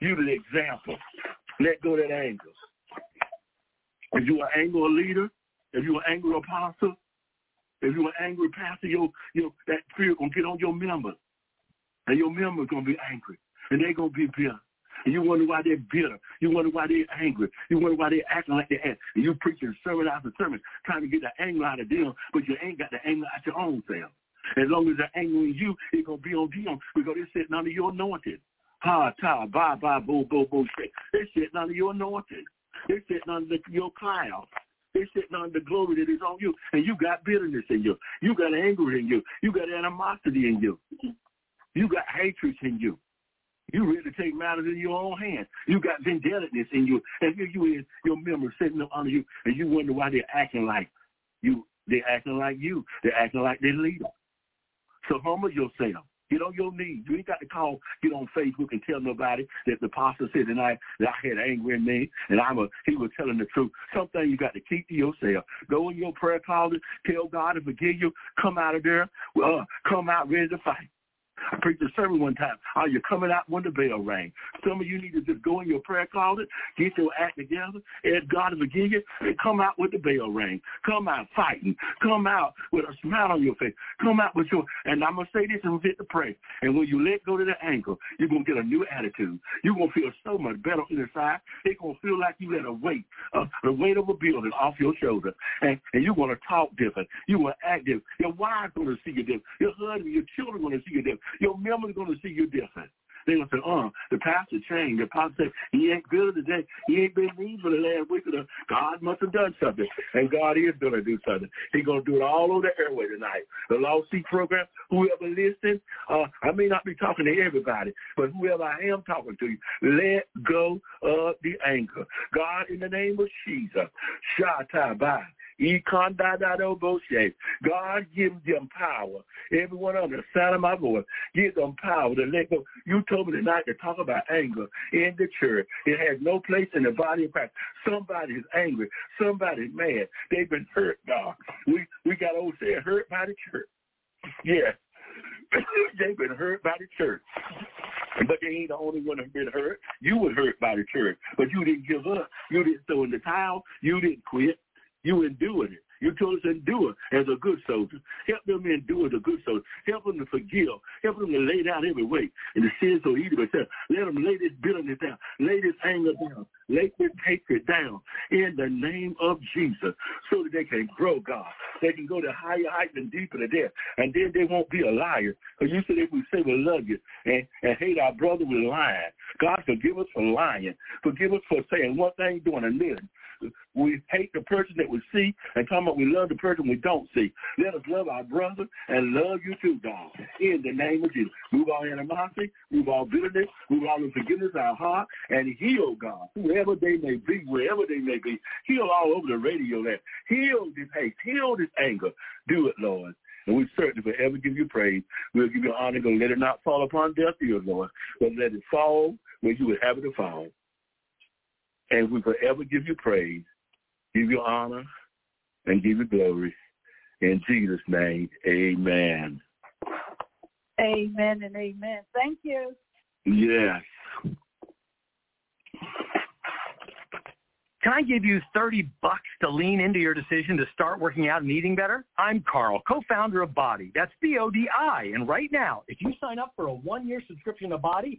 [SPEAKER 3] You're the example. Let go of that anger. If you're an angry leader, if you're an angry apostle, if you're an angry pastor, your, your, that fear going to get on your members. And your members going to be angry. And they're going to be bitter. And you wonder why they're bitter. You wonder why they're angry. You wonder why they're acting like they act. And you preaching sermon after sermon, trying to get the anger out of them, but you ain't got the anger out your own self. As long as they're with you, it's going to be on them because they're sitting under your anointed. Ha, ta, ba, ba, bo, bo, bo, shit. They're sitting under your anointed. They're sitting under your cloud. They're sitting under the glory that is on you. And you got bitterness in you. You got anger in you. You got animosity in you. You got hatred in you. You ready to take matters in your own hands. You got vendettaness in you. And here you is, your members sitting up under you, and you wonder why they're acting like you. They're acting like you. They're acting like their leader. So humble yourself. Get on your knees. You ain't got to call, get on Facebook and tell nobody that the pastor said tonight that I had anger in me and I'm a, he was telling the truth. Something you got to keep to yourself. Go in your prayer closet, tell God to forgive you, come out of there, uh, come out ready to fight. Preached a sermon one time. Are you coming out when the bell rang? Some of you need to just go in your prayer closet, get your act together, ask God to forgive you, and come out with the bell ring. Come out fighting. Come out with a smile on your face. Come out with your, and I'm going to say this and fit to pray. And when you let go to the ankle, you're going to get a new attitude. You're going to feel so much better inside. It's going to feel like you let a weight, uh, the weight of a building off your shoulder. And, and you're going to talk different. You're going to act different. Your wife's going to see you different. Your husband, your children are going to see you different. Your members are going to see you different. They're going to say, uh, the pastor changed. The pastor said, he ain't good today. He ain't been mean for the last week. Or God must have done something. And God is going to do something. He's going to do it all over the airway tonight. The Lost Sheep program, whoever listens, uh, I may not be talking to everybody, but whoever I am talking to you, let go of the anger. God, in the name of Jesus, Shatta Bye. God, give them power. Everyone on the side of my voice, give them power to let go. You told me tonight to talk about anger in the church. It has no place in the body of Christ. Somebody is angry. Somebody's mad. They've been hurt, God. We we got old saying hurt by the church. Yeah. They've been hurt by the church. But they ain't the only one that's been hurt. You were hurt by the church, but you didn't give up. You didn't throw in the towel. You didn't quit. You endured it. You told us to endure as a good soldier. Help them endure as a good soldier. Help them to forgive. Help them to lay down every weight and the sin so easy but Let them lay this bitterness down. Lay this anger down. Lay this hatred down in the name of Jesus so that they can grow, God. They can go to higher heights and deeper to death. And then they won't be a liar. Because you said if we say we love you and, and hate our brother, we're lying. God, forgive us for lying. Forgive us for saying one thing, doing another. We hate the person that we see and come up we love the person we don't see. Let us love our brother and love you too, God. In the name of Jesus. Move all animosity, move all bitterness, move all the forgiveness unforgiveness our heart, and heal, God, whoever they may be, wherever they may be. Heal all over the radio there. Heal this hate, heal this anger. Do it, Lord. And we certainly forever give you praise. We'll give you honor, let it not fall upon deaf ears, Lord, but let it fall where you would have it to fall. And we forever give you praise, give you honor, and give you glory. In Jesus' name, amen.
[SPEAKER 4] Amen and amen. Thank you.
[SPEAKER 3] Yes.
[SPEAKER 1] Can I give you 30 bucks to lean into your decision to start working out and eating better? I'm Carl, co-founder of BODi. That's B-O-D-I. And right now, if you sign up for a one-year subscription to BODi,